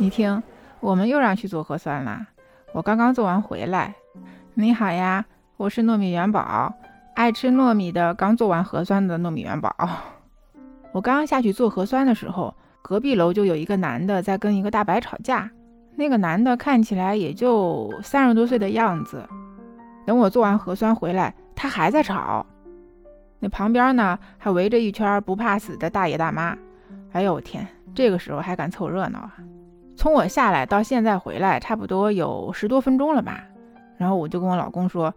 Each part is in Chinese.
你听，我们又让去做核酸了。我刚刚做完回来。你好呀，我是糯米元宝，爱吃糯米的，刚做完核酸的糯米元宝。我刚刚下去做核酸的时候，隔壁楼就有一个男的在跟一个大白吵架。那个男的看起来也就三十多岁的样子。等我做完核酸回来，他还在吵。那旁边呢，还围着一圈不怕死的大爷大妈。哎呦我天，这个时候还敢凑热闹啊！从我下来到现在回来，差不多有十多分钟了吧。然后我就跟我老公说，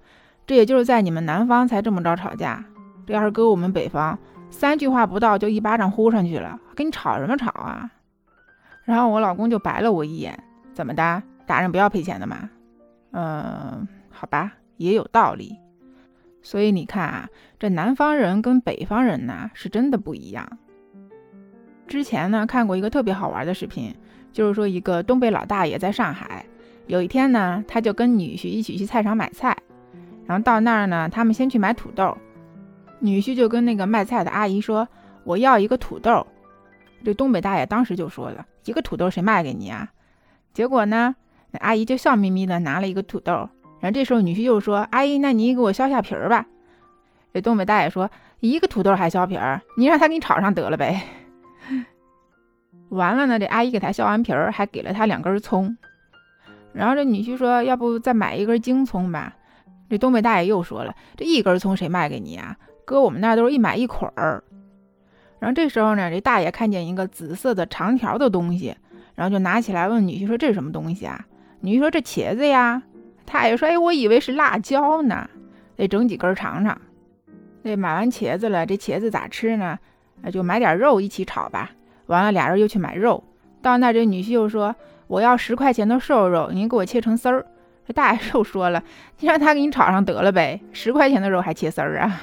这也就是在你们南方才这么着吵架，这要是搁我们北方，三句话不到就一巴掌呼上去了，跟你吵什么吵啊？然后我老公就白了我一眼，怎么的，打人不要赔钱的吗？嗯，好吧，也有道理。所以你看啊，这南方人跟北方人呐，是真的不一样。之前呢，看过一个特别好玩的视频。就是说，一个东北老大爷在上海，有一天呢，他就跟女婿一起去菜场买菜，然后到那儿呢，他们先去买土豆，女婿就跟那个卖菜的阿姨说：“我要一个土豆。”这东北大爷当时就说了：“一个土豆谁卖给你啊？”结果呢，那阿姨就笑眯眯的拿了一个土豆，然后这时候女婿又说：“阿姨，那你给我削下皮儿吧。”这东北大爷说：“一个土豆还削皮儿？你让他给你炒上得了呗。”完了呢，这阿姨给他削完皮儿，还给了他两根葱。然后这女婿说：“要不再买一根京葱吧？”这东北大爷又说了：“这一根葱谁卖给你啊？搁我们那都是一买一捆儿。”然后这时候呢，这大爷看见一个紫色的长条的东西，然后就拿起来问女婿说：“这是什么东西啊？”女婿说：“这茄子呀。”大爷说：“哎，我以为是辣椒呢，得整几根尝尝。”这买完茄子了，这茄子咋吃呢？那就买点肉一起炒吧。完了，俩人又去买肉，到那这女婿又说：“我要十块钱的瘦肉，您给我切成丝儿。”这大爷又说了：“你让他给你炒上得了呗，十块钱的肉还切丝儿啊？”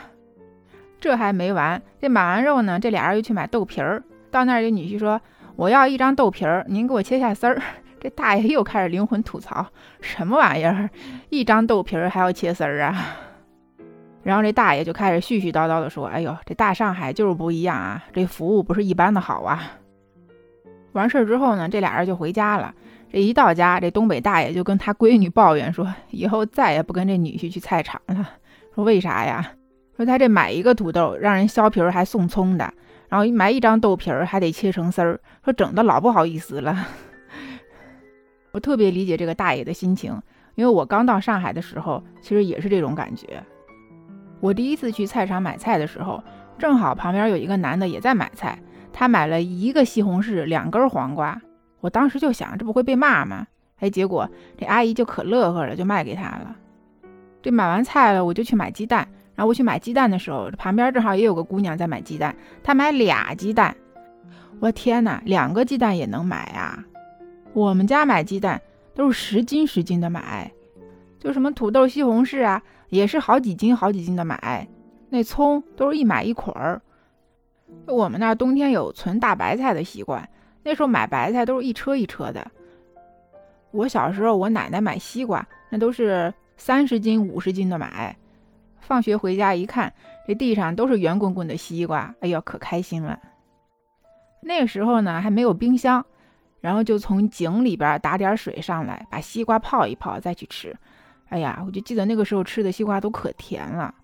这还没完，这买完肉呢，这俩人又去买豆皮儿，到那这女婿说：“我要一张豆皮儿，您给我切下丝儿。”这大爷又开始灵魂吐槽：“什么玩意儿？一张豆皮儿还要切丝儿啊？” 然后这大爷就开始絮絮叨叨的说：“哎呦，这大上海就是不一样啊，这服务不是一般的好啊。”完事儿之后呢，这俩人就回家了。这一到家，这东北大爷就跟他闺女抱怨说：“以后再也不跟这女婿去菜场了。”说为啥呀？说他这买一个土豆让人削皮儿还送葱的，然后买一张豆皮儿还得切成丝儿，说整的老不好意思了。我特别理解这个大爷的心情，因为我刚到上海的时候，其实也是这种感觉。我第一次去菜场买菜的时候，正好旁边有一个男的也在买菜。他买了一个西红柿，两根黄瓜，我当时就想，这不会被骂吗？哎，结果这阿姨就可乐呵了，就卖给他了。这买完菜了，我就去买鸡蛋。然后我去买鸡蛋的时候，旁边正好也有个姑娘在买鸡蛋，她买俩鸡蛋。我天哪，两个鸡蛋也能买啊？我们家买鸡蛋都是十斤十斤的买，就什么土豆、西红柿啊，也是好几斤好几斤的买。那葱都是一买一捆儿。我们那儿冬天有存大白菜的习惯，那时候买白菜都是一车一车的。我小时候，我奶奶买西瓜，那都是三十斤、五十斤的买。放学回家一看，这地上都是圆滚滚的西瓜，哎呦，可开心了。那个时候呢，还没有冰箱，然后就从井里边打点水上来，把西瓜泡一泡再去吃。哎呀，我就记得那个时候吃的西瓜都可甜了。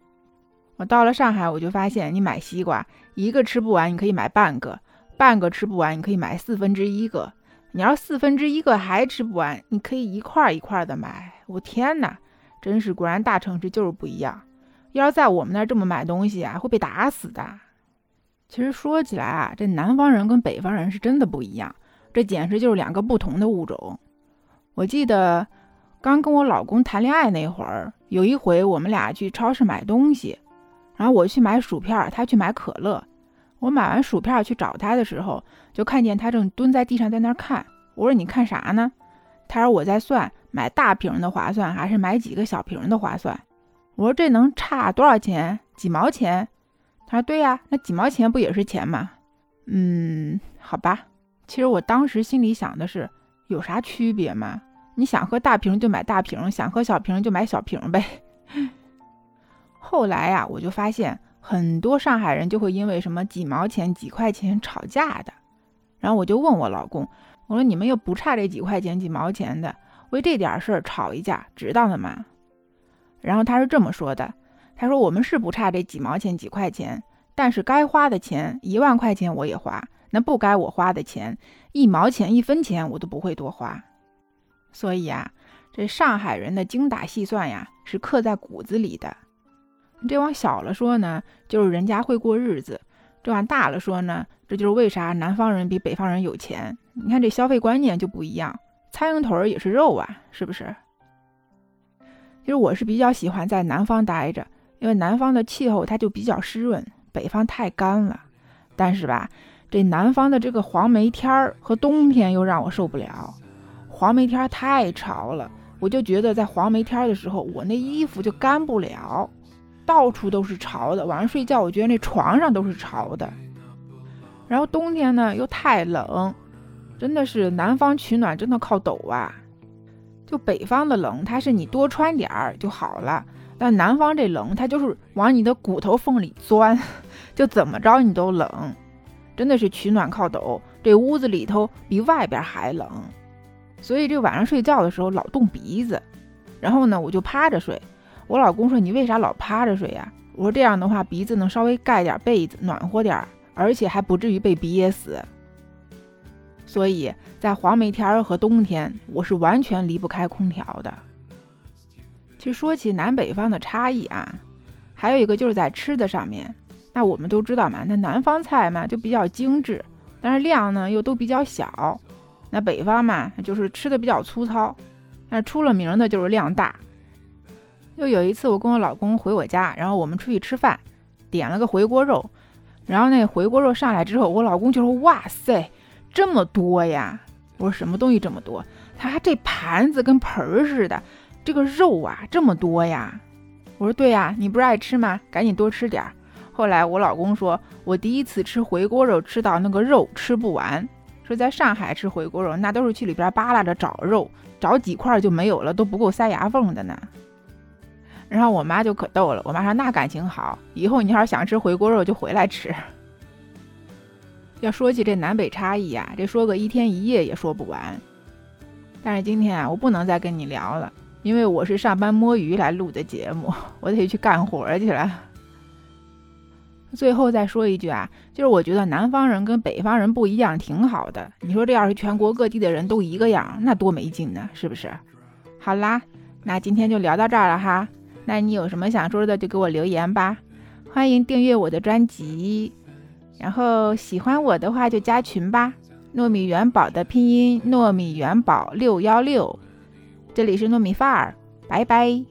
我到了上海，我就发现，你买西瓜一个吃不完，你可以买半个；半个吃不完，你可以买四分之一个。你要四分之一个还吃不完，你可以一块一块的买。我天哪，真是果然大城市就是不一样。要是在我们那儿这么买东西啊，会被打死的。其实说起来啊，这南方人跟北方人是真的不一样，这简直就是两个不同的物种。我记得刚跟我老公谈恋爱那会儿，有一回我们俩去超市买东西。然后我去买薯片，他去买可乐。我买完薯片去找他的时候，就看见他正蹲在地上在那儿看。我说：“你看啥呢？”他说：“我在算买大瓶的划算还是买几个小瓶的划算。”我说：“这能差多少钱？几毛钱？”他说：“对呀，那几毛钱不也是钱吗？”嗯，好吧。其实我当时心里想的是，有啥区别吗？你想喝大瓶就买大瓶，想喝小瓶就买小瓶呗。后来呀，我就发现很多上海人就会因为什么几毛钱、几块钱吵架的。然后我就问我老公我说你们又不差这几块钱几毛钱的，为这点事儿吵一架，值当的吗？然后他是这么说的，他说我们是不差这几毛钱几块钱，但是该花的钱一万块钱我也花，那不该我花的钱一毛钱一分钱我都不会多花。所以啊，这上海人的精打细算呀是刻在骨子里的。这往小了说呢，就是人家会过日子；这往大了说呢，这就是为啥南方人比北方人有钱。你看这消费观念就不一样，苍蝇腿儿也是肉啊，是不是？其实我是比较喜欢在南方待着，因为南方的气候它就比较湿润，北方太干了。但是吧，这南方的这个黄梅天儿和冬天又让我受不了。黄梅天太潮了，我就觉得在黄梅天的时候，我那衣服就干不了。到处都是潮的，晚上睡觉我觉得那床上都是潮的。然后冬天呢又太冷，真的是南方取暖真的靠抖啊。就北方的冷，它是你多穿点儿就好了，但南方这冷，它就是往你的骨头缝里钻，就怎么着你都冷。真的是取暖靠抖，这屋子里头比外边还冷，所以这晚上睡觉的时候老冻鼻子。然后呢，我就趴着睡。我老公说：“你为啥老趴着睡呀？”我说：“这样的话，鼻子能稍微盖点被子，暖和点儿，而且还不至于被憋死。”所以在黄梅天儿和冬天，我是完全离不开空调的。其实说起南北方的差异啊，还有一个就是在吃的上面。那我们都知道嘛，那南方菜嘛就比较精致，但是量呢又都比较小。那北方嘛就是吃的比较粗糙，那出了名的就是量大。又有一次，我跟我老公回我家，然后我们出去吃饭，点了个回锅肉，然后那回锅肉上来之后，我老公就说：“哇塞，这么多呀！”我说：“什么东西这么多？”他说：“这盘子跟盆儿似的，这个肉啊这么多呀！”我说：“对呀，你不是爱吃吗？赶紧多吃点儿。”后来我老公说：“我第一次吃回锅肉，吃到那个肉吃不完。说在上海吃回锅肉，那都是去里边扒拉着找肉，找几块就没有了，都不够塞牙缝的呢。”然后我妈就可逗了，我妈说那感情好，以后你要是想吃回锅肉就回来吃。要说起这南北差异呀，这说个一天一夜也说不完。但是今天啊，我不能再跟你聊了，因为我是上班摸鱼来录的节目，我得去干活去了。最后再说一句啊，就是我觉得南方人跟北方人不一样，挺好的。你说这要是全国各地的人都一个样，那多没劲呢，是不是？好啦，那今天就聊到这儿了哈。那你有什么想说的，就给我留言吧。欢迎订阅我的专辑，然后喜欢我的话就加群吧。糯米元宝的拼音糯米元宝六幺六，这里是糯米范儿，拜拜。